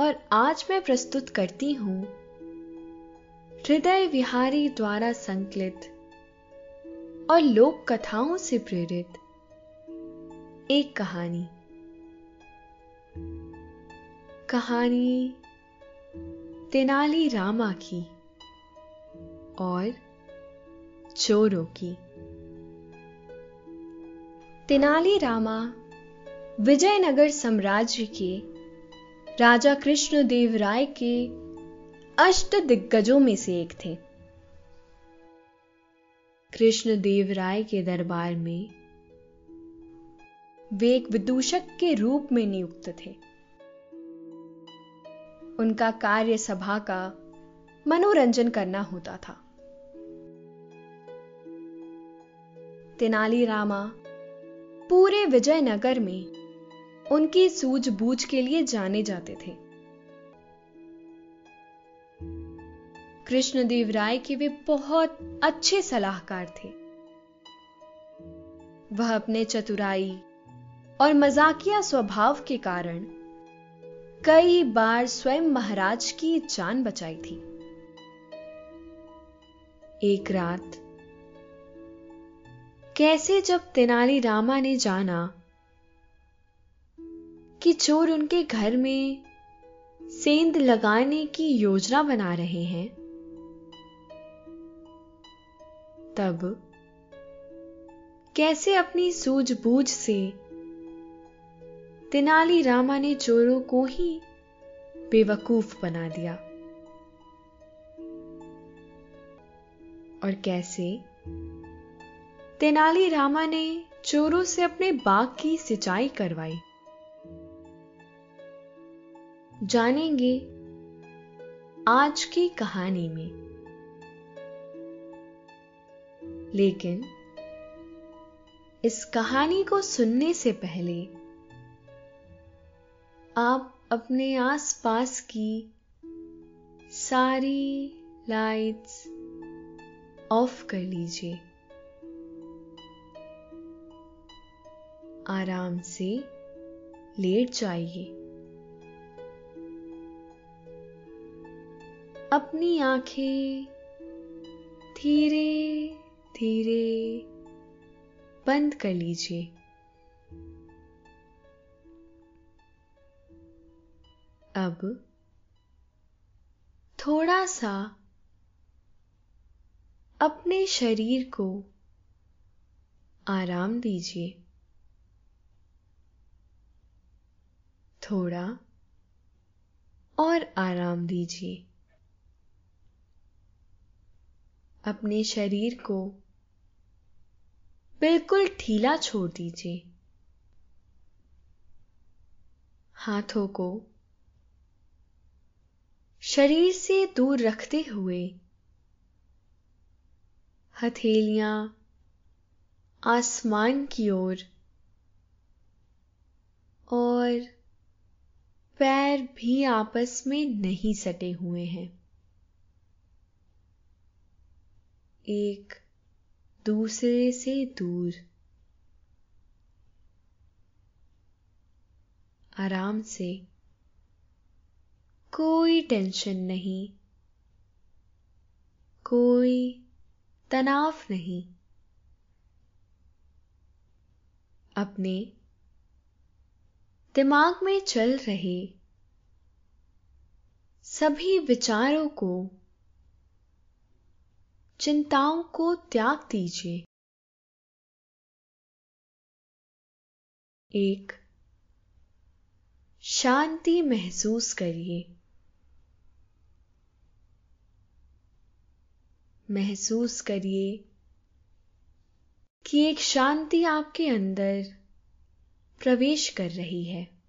और आज मैं प्रस्तुत करती हूँ हृदय विहारी द्वारा संकलित और लोक कथाओं से प्रेरित एक कहानी। कहानी तेनाली रामा की और चोरों की। तेनाली रामा विजयनगर साम्राज्य के राजा कृष्णदेव राय के अष्ट दिग्गजों में से एक थे। कृष्णदेव राय के दरबार में वे एक विदूषक के रूप में नियुक्त थे। उनका कार्य सभा का मनोरंजन करना होता था। तेनालीरामा पूरे विजयनगर में उनकी सूझबूझ के लिए जाने जाते थे। कृष्णदेव राय के वे बहुत अच्छे सलाहकार थे। वह अपने चतुराई और मजाकिया स्वभाव के कारण कई बार स्वयं महाराज की जान बचाई थी। एक रात, कैसे जब तेनाली रामा ने जाना कि चोर उनके घर में सेंध लगाने की योजना बना रहे हैं। तब कैसे अपनी सूझबूझ से तेनाली रामा ने चोरों को ही बेवकूफ़ बना दिया? और कैसे तेनाली रामा ने चोरों से अपने बाग की सिंचाई करवाई? जानेंगे आज की कहानी में। लेकिन इस कहानी को सुनने से पहले आप अपने आसपास की सारी लाइट्स ऑफ़ कर लीजिए। आराम से लेट जाइए। अपनी आँखें धीरे धीरे बंद कर लीजिए। अब थोड़ा सा अपने शरीर को आराम दीजिए। थोड़ा और आराम दीजिए। अपने शरीर को। बिल्कुल ढीला छोड़ दीजिए। हाथों को। शरीर से दूर रखते हुए। हथेलियाँ आसमान की ओर। और, पैर भी आपस में नहीं सटे हुए हैं। एक दूसरे से दूर। आराम से। कोई टेंशन नहीं। कोई तनाव नहीं। अपने दिमाग में चल रहे सभी विचारों को चिंताओं को त्याग दीजिए। एक, शांति महसूस करिए। महसूस करिए कि एक शांति आपके अंदर प्रवेश कर रही है।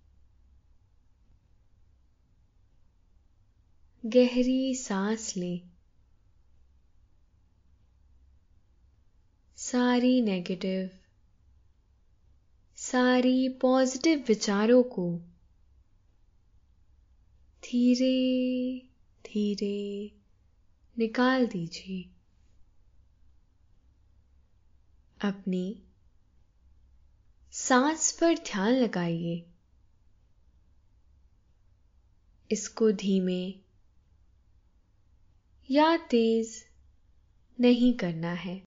गहरी सांस लें। सारी नेगेटिव सारी पॉजिटिव विचारों को धीरे धीरे निकाल दीजिए। अपनी सांस पर ध्यान लगाइए। इसको धीमे या तेज नहीं करना है।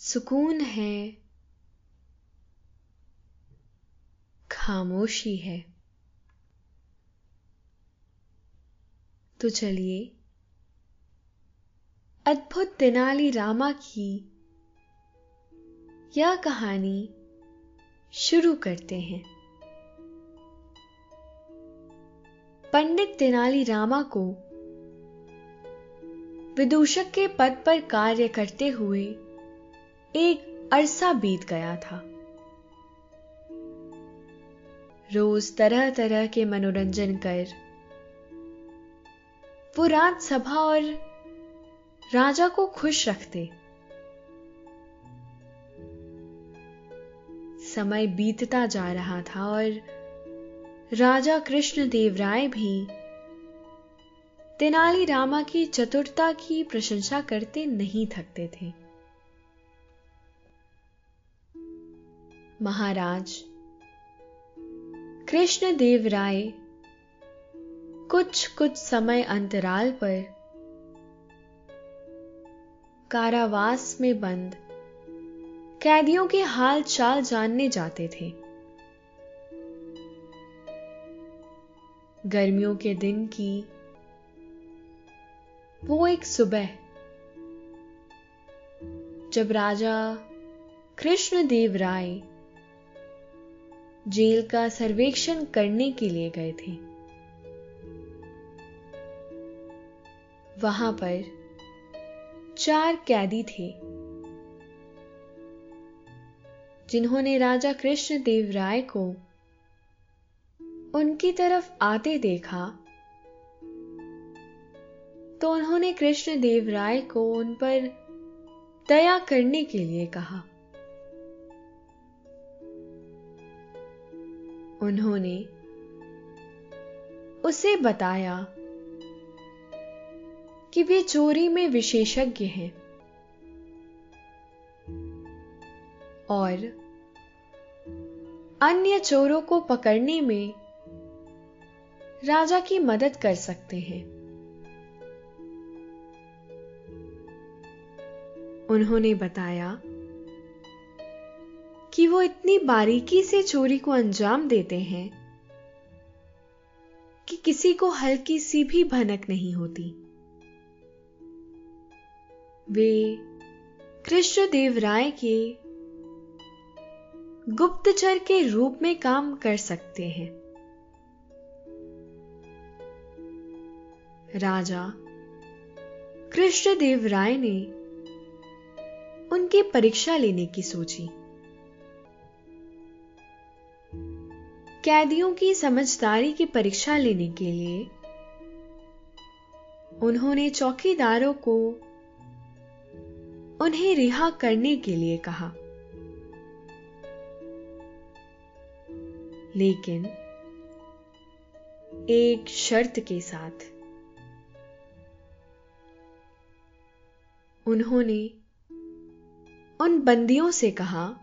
सुकून है, खामोशी है। तो चलिए, अद्भुत तेनाली रामा की यह कहानी शुरू करते हैं। पंडित तेनाली रामा को विदूषक के पद पर कार्य करते हुए एक अरसा बीत गया था। रोज तरह तरह के मनोरंजन कर। वो रात सभा और राजा को खुश रखते। समय बीतता जा रहा था और राजा कृष्णदेव राय भी तेनाली रामा की चतुरता की प्रशंसा करते नहीं थकते थे। महाराज। कृष्णदेव राय कुछ कुछ समय अंतराल पर कारावास में बंद, कैदियों के हाल चाल जानने जाते थे। गर्मियों के दिन की वो एक सुबह, जब राजा कृष्णदेव राय जेल का सर्वेक्षण करने के लिए गए थे। वहाँ पर चार कैदी थे, जिन्होंने राजा कृष्णदेव राय को उनकी तरफ़ आते देखा तो उन्होंने कृष्णदेव राय को उन पर दया करने के लिए कहा। उन्होंने उसे बताया कि वे चोरी में विशेषज्ञ हैं और अन्य चोरों को पकड़ने में राजा की मदद कर सकते हैं। उन्होंने बताया कि वो इतनी बारीकी से चोरी को अंजाम देते हैं कि किसी को हल्की सी भी भनक नहीं होती। वे कृष्णदेव राय के गुप्तचर के रूप में काम कर सकते हैं। राजा कृष्णदेव राय ने उनकी परीक्षा लेने की सोची। कैदियों की समझदारी की परीक्षा लेने के लिए उन्होंने चौकीदारों को उन्हें रिहा करने के लिए कहा। लेकिन एक शर्त के साथ उन्होंने उन बंदियों से कहा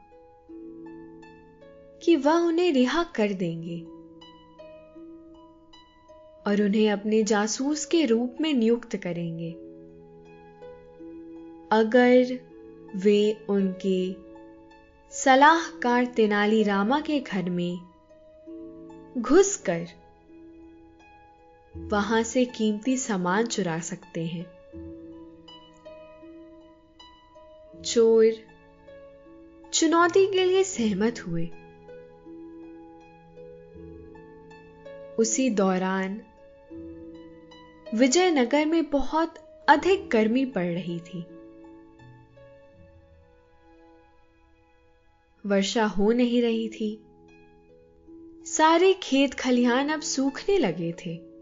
कि वह उन्हें रिहा कर देंगे। और उन्हें अपने जासूस के रूप में नियुक्त करेंगे। अगर वे उनके सलाहकार तेनाली रामा के घर में घुसकर वहाँ से कीमती सामान चुरा सकते हैं। चोर चुनौती के लिए सहमत हुए। उसी दौरान विजयनगर में बहुत अधिक गर्मी पड़ रही थी। वर्षा हो नहीं रही थी। सारे खेत खलिहान अब सूखने लगे थे।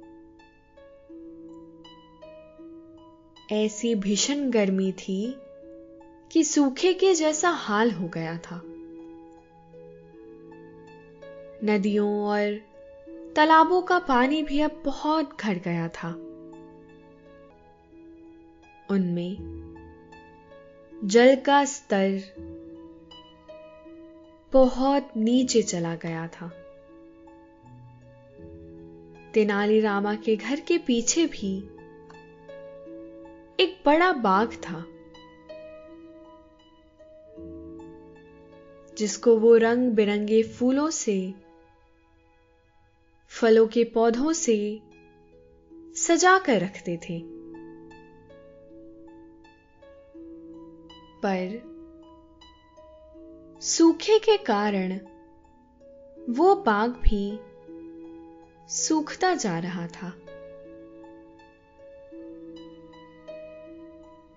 ऐसी भीषण गर्मी थी कि सूखे के जैसा हाल हो गया था। नदियों और तालाबों का पानी भी अब बहुत घट गया था। उनमें जल का स्तर बहुत नीचे चला गया था। तेनालीरामा के घर के पीछे भी एक बड़ा बाग था, जिसको वो रंग बिरंगे फूलों से फलों के पौधों से सजा कर रखते थे। पर सूखे के कारण वो बाग भी सूखता जा रहा था।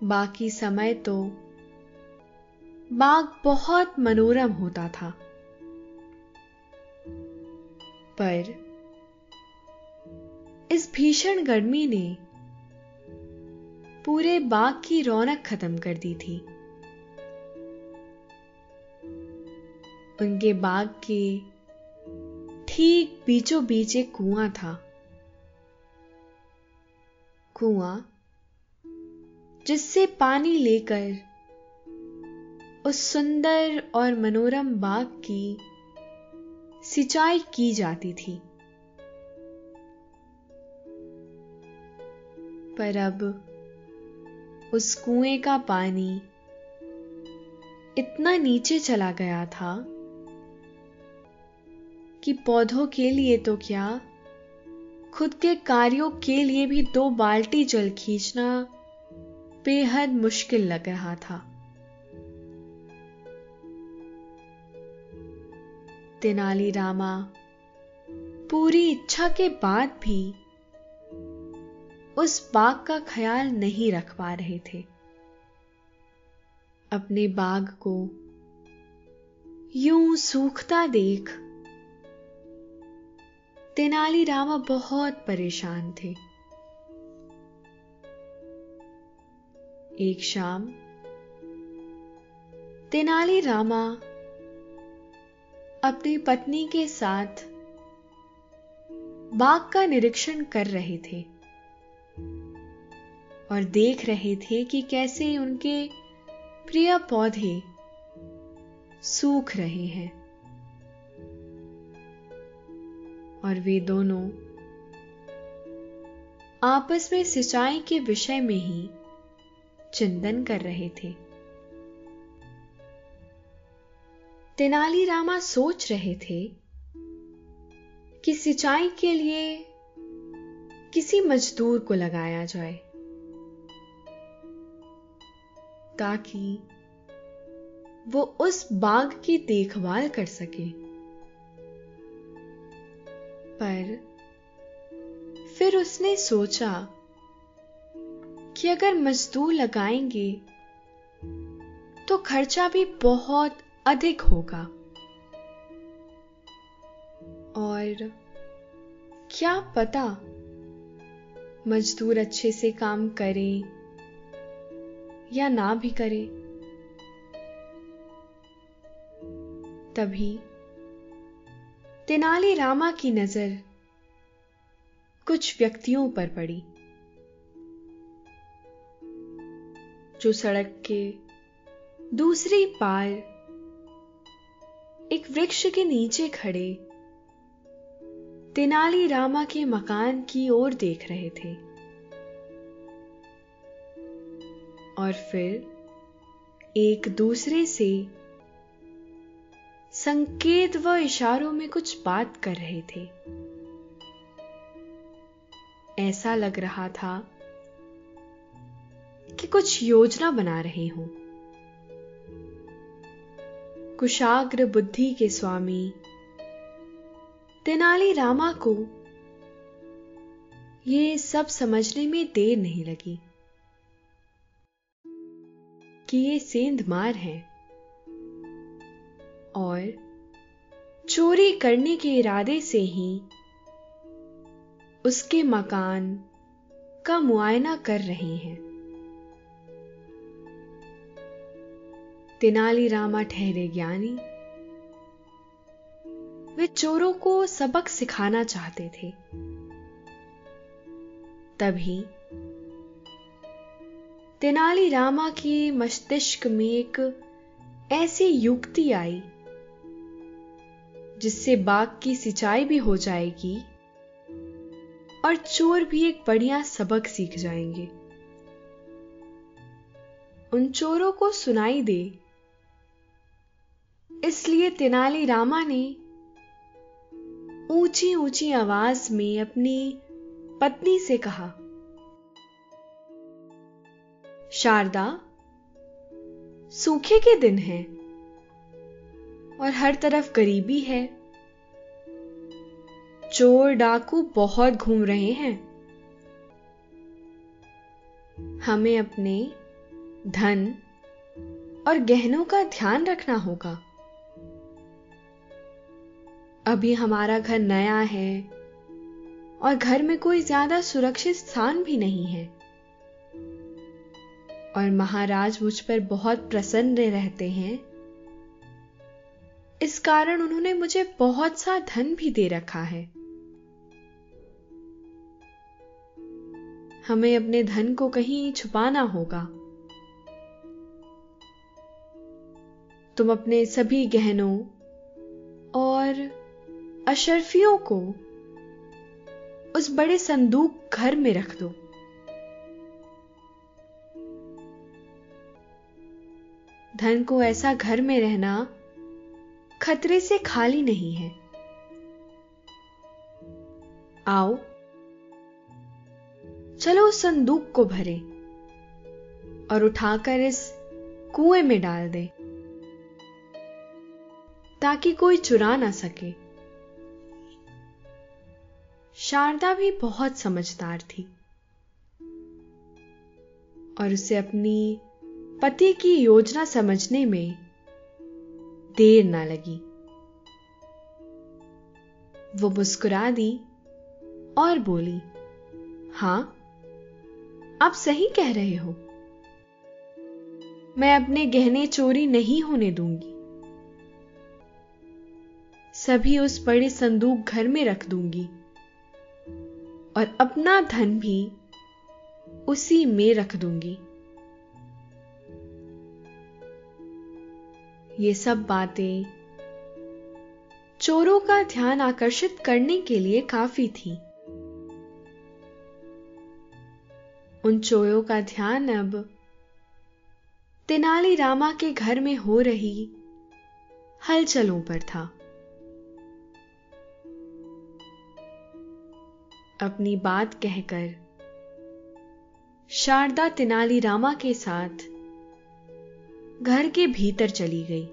बाकी समय तो बाग बहुत मनोरम होता था। पर इस भीषण गर्मी ने पूरे बाग की रौनक खत्म कर दी थी। उनके बाग के ठीक बीचों बीच एक कुआँ था। कुआँ जिससे पानी लेकर उस सुंदर और मनोरम बाग की सिंचाई की जाती थी। पर अब उस कुएँ का पानी इतना नीचे चला गया था कि पौधों के लिए तो क्या, खुद के कार्यों के लिए भी दो बाल्टी जल खींचना बेहद मुश्किल लग रहा था। तेनालीरामा पूरी इच्छा के बाद भी उस बाग का ख्याल नहीं रख पा रहे थे। अपने बाग को यूँ सूखता देख तेनालीरामा बहुत परेशान थे। एक शाम तेनालीरामा अपनी पत्नी के साथ बाग का निरीक्षण कर रहे थे। और देख रहे थे कि कैसे उनके प्रिय पौधे सूख रहे हैं। और वे दोनों आपस में सिंचाई के विषय में ही चिंतन कर रहे थे। तेनालीरामा सोच रहे थे कि सिंचाई के लिए किसी मजदूर को लगाया जाए ताकि वो उस बाग की देखभाल कर सके। पर फिर उसने सोचा कि अगर मजदूर लगाएँगे तो खर्चा भी बहुत अधिक होगा। और क्या पता मजदूर अच्छे से काम करें या ना भी करें, तभी तेनाली रामा की नज़र कुछ व्यक्तियों पर पड़ी, जो सड़क के दूसरी पार एक वृक्ष के नीचे खड़े तेनाली रामा के मकान की ओर देख रहे थे। और फिर एक दूसरे से संकेत व इशारों में कुछ बात कर रहे थे। ऐसा लग रहा था कि कुछ योजना बना रहे हों। कुशाग्र बुद्धि के स्वामी तेनाली रामा को ये सब समझने में देर नहीं लगी कि ये सेंध मार है और चोरी करने के इरादे से ही उसके मकान का मुआयना कर रहे हैं। तेनाली रामा ठहरे ज्ञानी वे चोरों को सबक सिखाना चाहते थे। तभी तेनाली रामा के मस्तिष्क में एक ऐसी युक्ति आई, जिससे बाग की सिंचाई भी हो जाएगी और चोर भी एक बढ़िया सबक सीख जाएँगे। उन चोरों को सुनाई दे, इसलिए तेनाली रामा ने ऊँची ऊँची आवाज़ में अपनी पत्नी से कहा, शारदा, सूखे के दिन हैं और हर तरफ़ गरीबी है। चोर डाकू बहुत घूम रहे हैं। हमें अपने धन और गहनों का ध्यान रखना होगा। अभी हमारा घर नया है और घर में कोई ज़्यादा सुरक्षित स्थान भी नहीं है। और महाराज मुझ पर बहुत प्रसन्न रहते हैं। इस कारण उन्होंने मुझे बहुत सा धन भी दे रखा है। हमें अपने धन को कहीं छुपाना होगा। तुम अपने सभी गहनों और अशरफियों को उस बड़े संदूक घर में रख दो। धन को ऐसा घर में रहना खतरे से खाली नहीं है। आओ, चलो उस संदूक को भरे और उठाकर इस कुएँ में डाल दे, ताकि कोई चुरा ना सके। शारदा भी बहुत समझदार थी और उसे अपनी पति की योजना समझने में देर ना लगी। वो मुस्कुरा दी और बोली, हाँ, आप सही कह रहे हो। मैं अपने गहने चोरी नहीं होने दूँगी। सभी उस बड़े संदूक घर में रख दूँगी। और अपना धन भी उसी में रख दूँगी। ये सब बातें चोरों का ध्यान आकर्षित करने के लिए काफ़ी थी। उन चोरों का ध्यान अब तेनाली रामा के घर में हो रही हलचलों पर था। अपनी बात कहकर। शारदा तेनाली रामा के साथ घर के भीतर चली गई।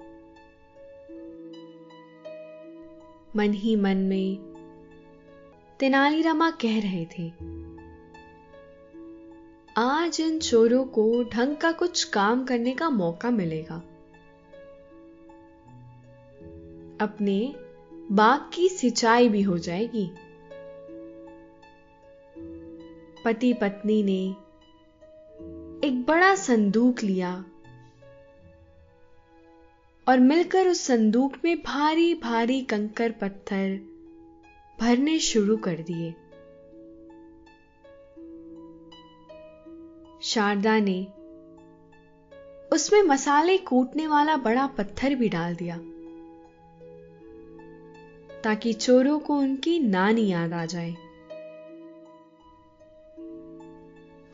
मन ही मन में तेनालीरामा कह रहे थे, आज इन चोरों को ढंग का कुछ काम करने का मौका मिलेगा। अपने बाग की सिंचाई भी हो जाएगी। पति पत्नी ने एक बड़ा संदूक लिया और मिलकर उस संदूक में भारी भारी कंकर पत्थर भरने शुरू कर दिए। शारदा ने उसमें मसाले कूटने वाला बड़ा पत्थर भी डाल दिया ताकि चोरों को उनकी नानी याद आ जाए।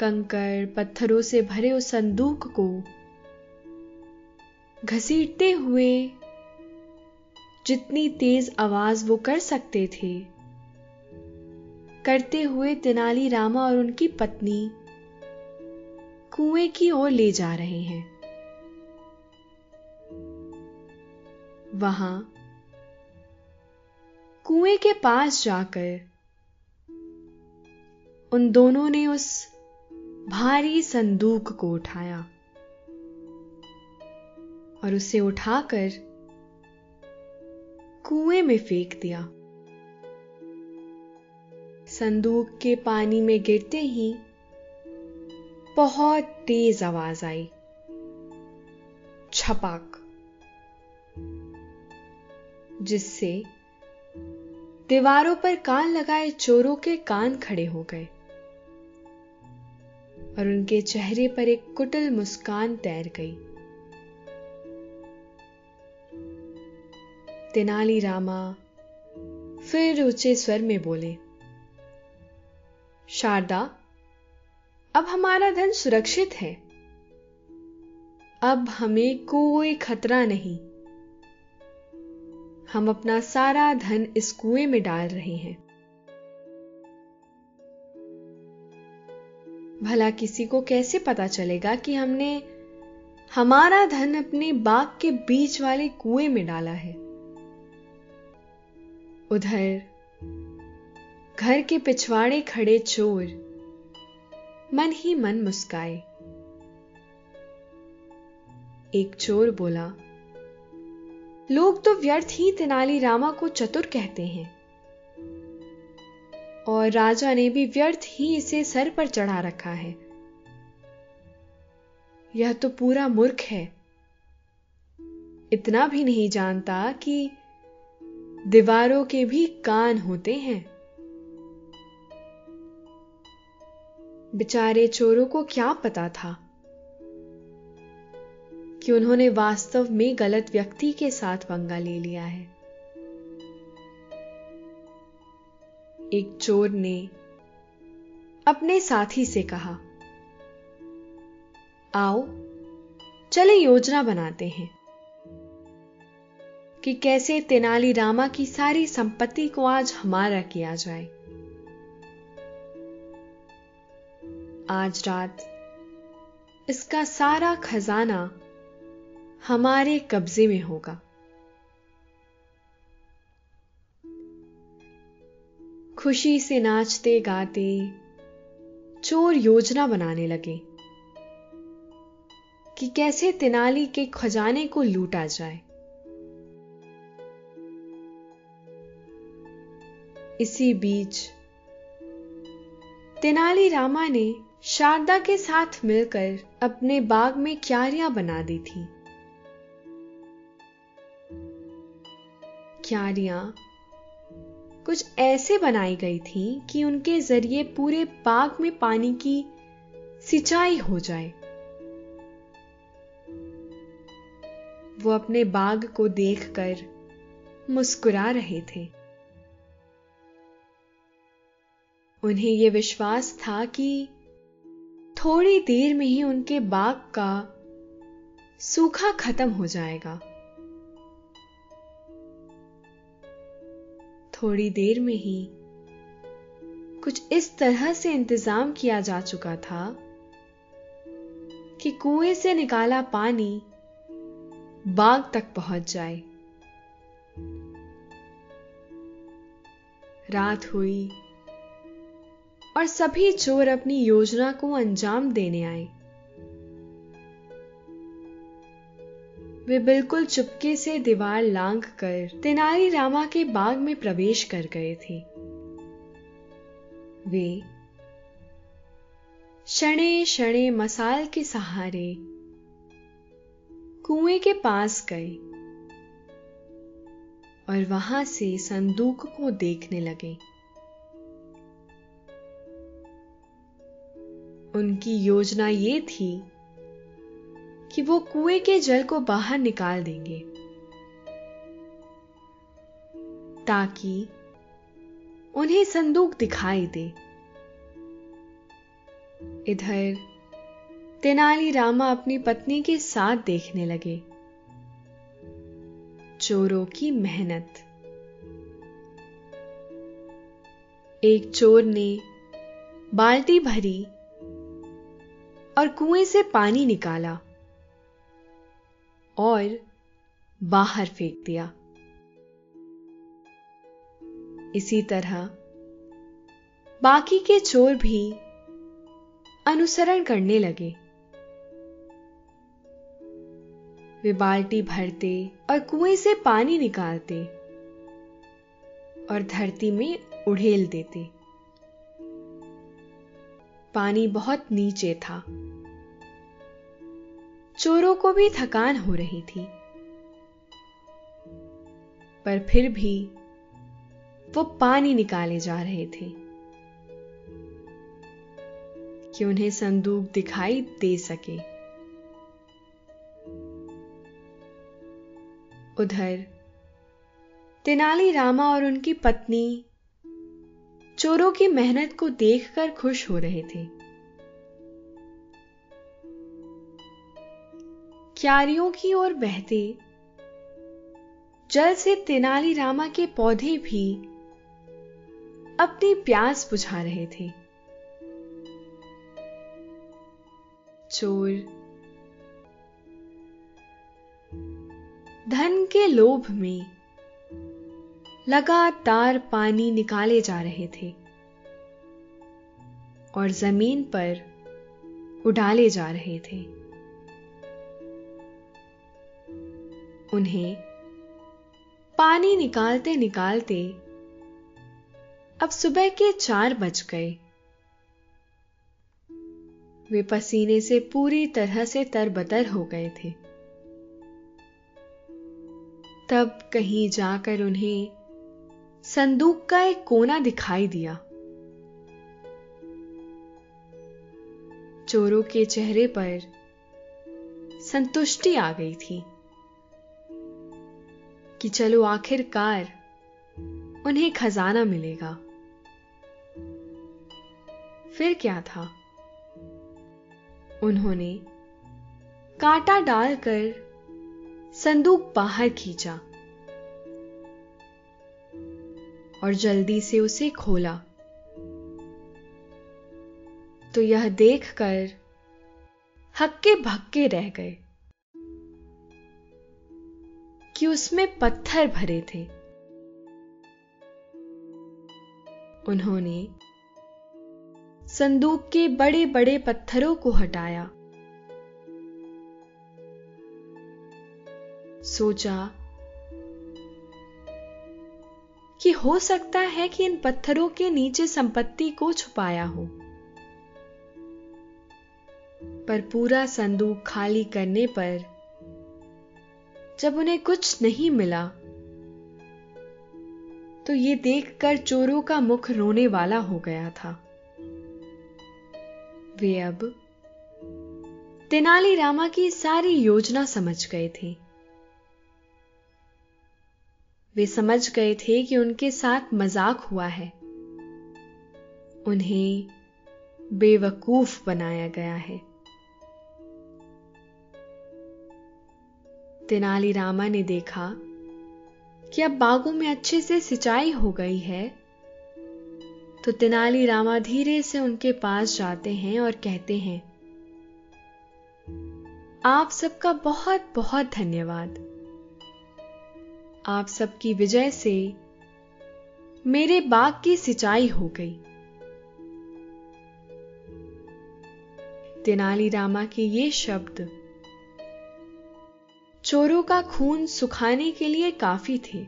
कंकर पत्थरों से भरे उस संदूक को घसीटते हुए जितनी तेज आवाज़ वो कर सकते थे। करते हुए तेनाली रामा और उनकी पत्नी कुएँ की ओर ले जा रहे हैं। वहाँ कुएँ के पास जाकर उन दोनों ने उस भारी संदूक को उठाया और उसे उठाकर कुएँ में फेंक दिया। संदूक के पानी में गिरते ही बहुत तेज आवाज़ आई। छपाक, जिससे दीवारों पर कान लगाए चोरों के कान खड़े हो गए। और उनके चेहरे पर एक कुटिल मुस्कान तैर गई। तेनाली रामा फिर ऊँचे स्वर में बोले, शारदा, अब हमारा धन सुरक्षित है। अब हमें कोई खतरा नहीं। हम अपना सारा धन इस कुएँ में डाल रहे हैं। भला किसी को कैसे पता चलेगा कि हमने, हमारा धन अपने बाग के बीच वाले कुएँ में डाला है? उधर, घर के पिछवाड़े खड़े चोर, मन ही मन मुस्काए। एक चोर बोला, लोग तो व्यर्थ ही तेनाली रामा को चतुर कहते हैं। और राजा ने भी व्यर्थ ही इसे सर पर चढ़ा रखा है। यह तो पूरा मूर्ख है। इतना भी नहीं जानता कि दीवारों के भी कान होते हैं। बेचारे चोरों को क्या पता था कि उन्होंने वास्तव में गलत व्यक्ति के साथ पंगा ले लिया है। एक चोर ने अपने साथी से कहा, आओ, चले योजना बनाते हैं कि कैसे तेनाली रामा की सारी संपत्ति को आज हमारा किया जाए। आज रात इसका सारा खजाना हमारे कब्जे में होगा। खुशी से नाचते गाते चोर योजना बनाने लगे कि कैसे तेनाली के खजाने को लूटा जाए। इसी बीच तेनाली रामा ने शारदा के साथ मिलकर अपने बाग में क्यारियाँ बना दी थी। क्यारियाँ कुछ ऐसे बनाई गई थी कि उनके ज़रिए पूरे बाग में पानी की सिंचाई हो जाए। वो अपने बाग को देखकर मुस्कुरा रहे थे। उन्हें यह विश्वास था कि थोड़ी देर में ही उनके बाग का सूखा खत्म हो जाएगा। थोड़ी देर में ही कुछ इस तरह से इंतज़ाम किया जा चुका था कि कुएँ से निकाला पानी बाग तक पहुँच जाए। रात हुई और सभी चोर अपनी योजना को अंजाम देने आए। वे बिल्कुल चुपके से दीवार लांग कर तेनाली रामा के बाग में प्रवेश कर गए थे। वे क्षणे शणे मसाल के सहारे कुएँ के पास गए और वहाँ से संदूक को देखने लगे। उनकी योजना ये थी कि वो कुएँ के जल को बाहर निकाल देंगे, ताकि उन्हें संदूक दिखाई दे। इधर, तेनाली रामा अपनी पत्नी के साथ देखने लगे। चोरों की मेहनत। एक चोर ने बाल्टी भरी और कुएँ से पानी निकाला। और बाहर फेंक दिया। इसी तरह बाकी के चोर भी अनुसरण करने लगे। वे बाल्टी भरते और कुएँ से पानी निकालते और धरती में उड़ेल देते। पानी बहुत नीचे था। चोरों को भी थकान हो रही थी। पर फिर भी वो पानी निकाले जा रहे थे कि उन्हें संदूक दिखाई दे सके। उधर तेनाली रामा और उनकी पत्नी चोरों की मेहनत को देखकर खुश हो रहे थे। क्यारियों की ओर बहते। जल से तेनाली रामा के पौधे भी अपनी प्यास बुझा रहे थे। चोर। धन के लोभ में लगातार पानी निकाले जा रहे थे और ज़मीन पर उडाले जा रहे थे। उन्हें पानी निकालते निकालते अब सुबह के चार बज गए। वे पसीने से पूरी तरह से तरबतर हो गए थे। तब कहीं जाकर उन्हें संदूक का एक कोना दिखाई दिया। चोरों के चेहरे पर संतुष्टि आ गई थी। कि चलो आखिरकार उन्हें खजाना मिलेगा। फिर क्या था? उन्होंने कांटा डालकर संदूक बाहर खींचा और जल्दी से उसे खोला। तो यह देखकर हक्के भक्के रह गए। कि उसमें पत्थर भरे थे। उन्होंने संदूक के बड़े बड़े पत्थरों को हटाया। सोचा कि हो सकता है कि इन पत्थरों के नीचे संपत्ति को छुपाया हो। पर पूरा संदूक खाली करने पर जब उन्हें कुछ नहीं मिला तो ये देखकर चोरों का मुख रोने वाला हो गया था। वे अब तेनाली रामा की सारी योजना समझ गए थे। वे समझ गए थे कि उनके साथ मज़ाक हुआ है। उन्हें बेवकूफ़ बनाया गया है। तेनाली रामा ने देखा कि अब बागों में अच्छे से सिंचाई हो गई है। तो तेनाली रामा धीरे से उनके पास जाते हैं और कहते हैं, आप सबका बहुत बहुत धन्यवाद। आप सबकी विजय से मेरे बाग की सिंचाई हो गई। तेनालीरामा के ये शब्द चोरों का खून सुखाने के लिए काफ़ी थे।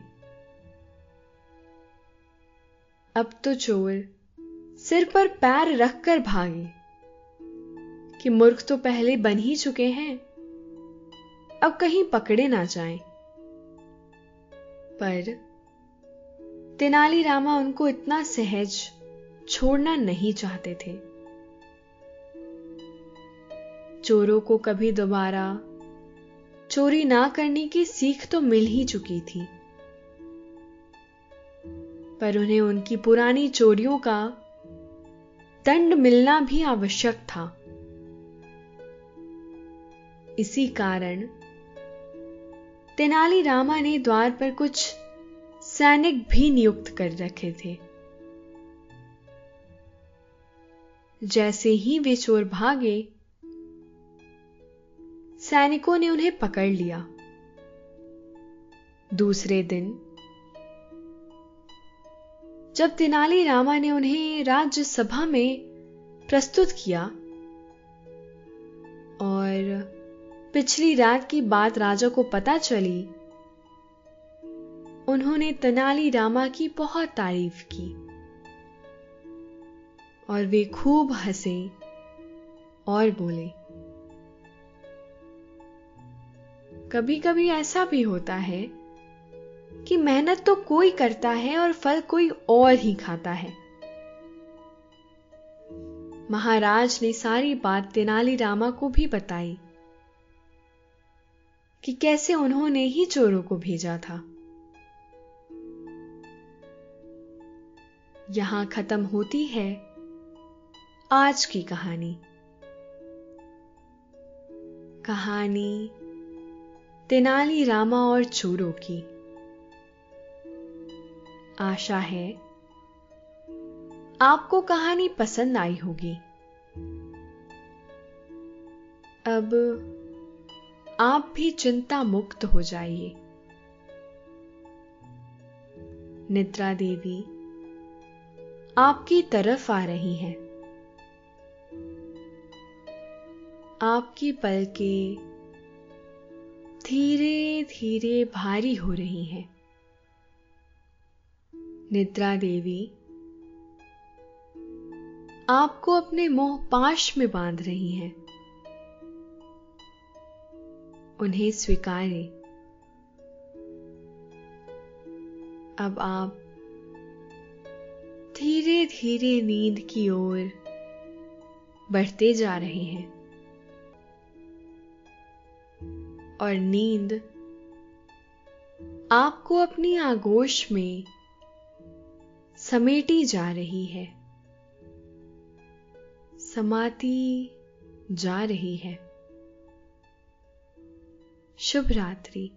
अब तो चोर सिर पर पैर रखकर भागे कि मूर्ख तो पहले बन ही चुके हैं। अब कहीं पकड़े ना जाएँ। पर तेनालीरामा उनको इतना सहज छोड़ना नहीं चाहते थे। चोरों को कभी दोबारा चोरी ना करने की सीख तो मिल ही चुकी थी। पर उन्हें उनकी पुरानी चोरियों का दंड मिलना भी आवश्यक था। इसी कारण तेनालीरामा ने द्वार पर कुछ सैनिक भी नियुक्त कर रखे थे। जैसे ही वे चोर भागे सैनिकों ने उन्हें पकड़ लिया। दूसरे दिन, जब तेनाली रामा ने उन्हें राज्यसभा में प्रस्तुत किया और पिछली रात की बात राजा को पता चली, उन्होंने तेनाली रामा की बहुत तारीफ़ की और वे खूब हंसे और बोले कभी कभी ऐसा भी होता है कि मेहनत तो कोई करता है और फल कोई और ही खाता है। महाराज ने सारी बात तेनालीरामा को भी बताई कि कैसे उन्होंने ही चोरों को भेजा था। यहाँ खत्म होती है आज की कहानी। कहानी तेनाली रामा और चोरों की। आशा है, आपको कहानी पसंद आई होगी। अब आप भी चिंता मुक्त हो जाइए। निद्रा देवी, आपकी तरफ़ आ रही हैं। आपकी पलकें धीरे धीरे भारी हो रही हैं। निद्रा देवी, आपको अपने मोह पाश में बाँध रही हैं। उन्हें स्वीकारें। अब आप धीरे धीरे नींद की ओर बढ़ते जा रहे हैं। और नींद। आपको अपनी आगोश में समेटी जा रही है। समाती जा रही है। शुभ रात्रि।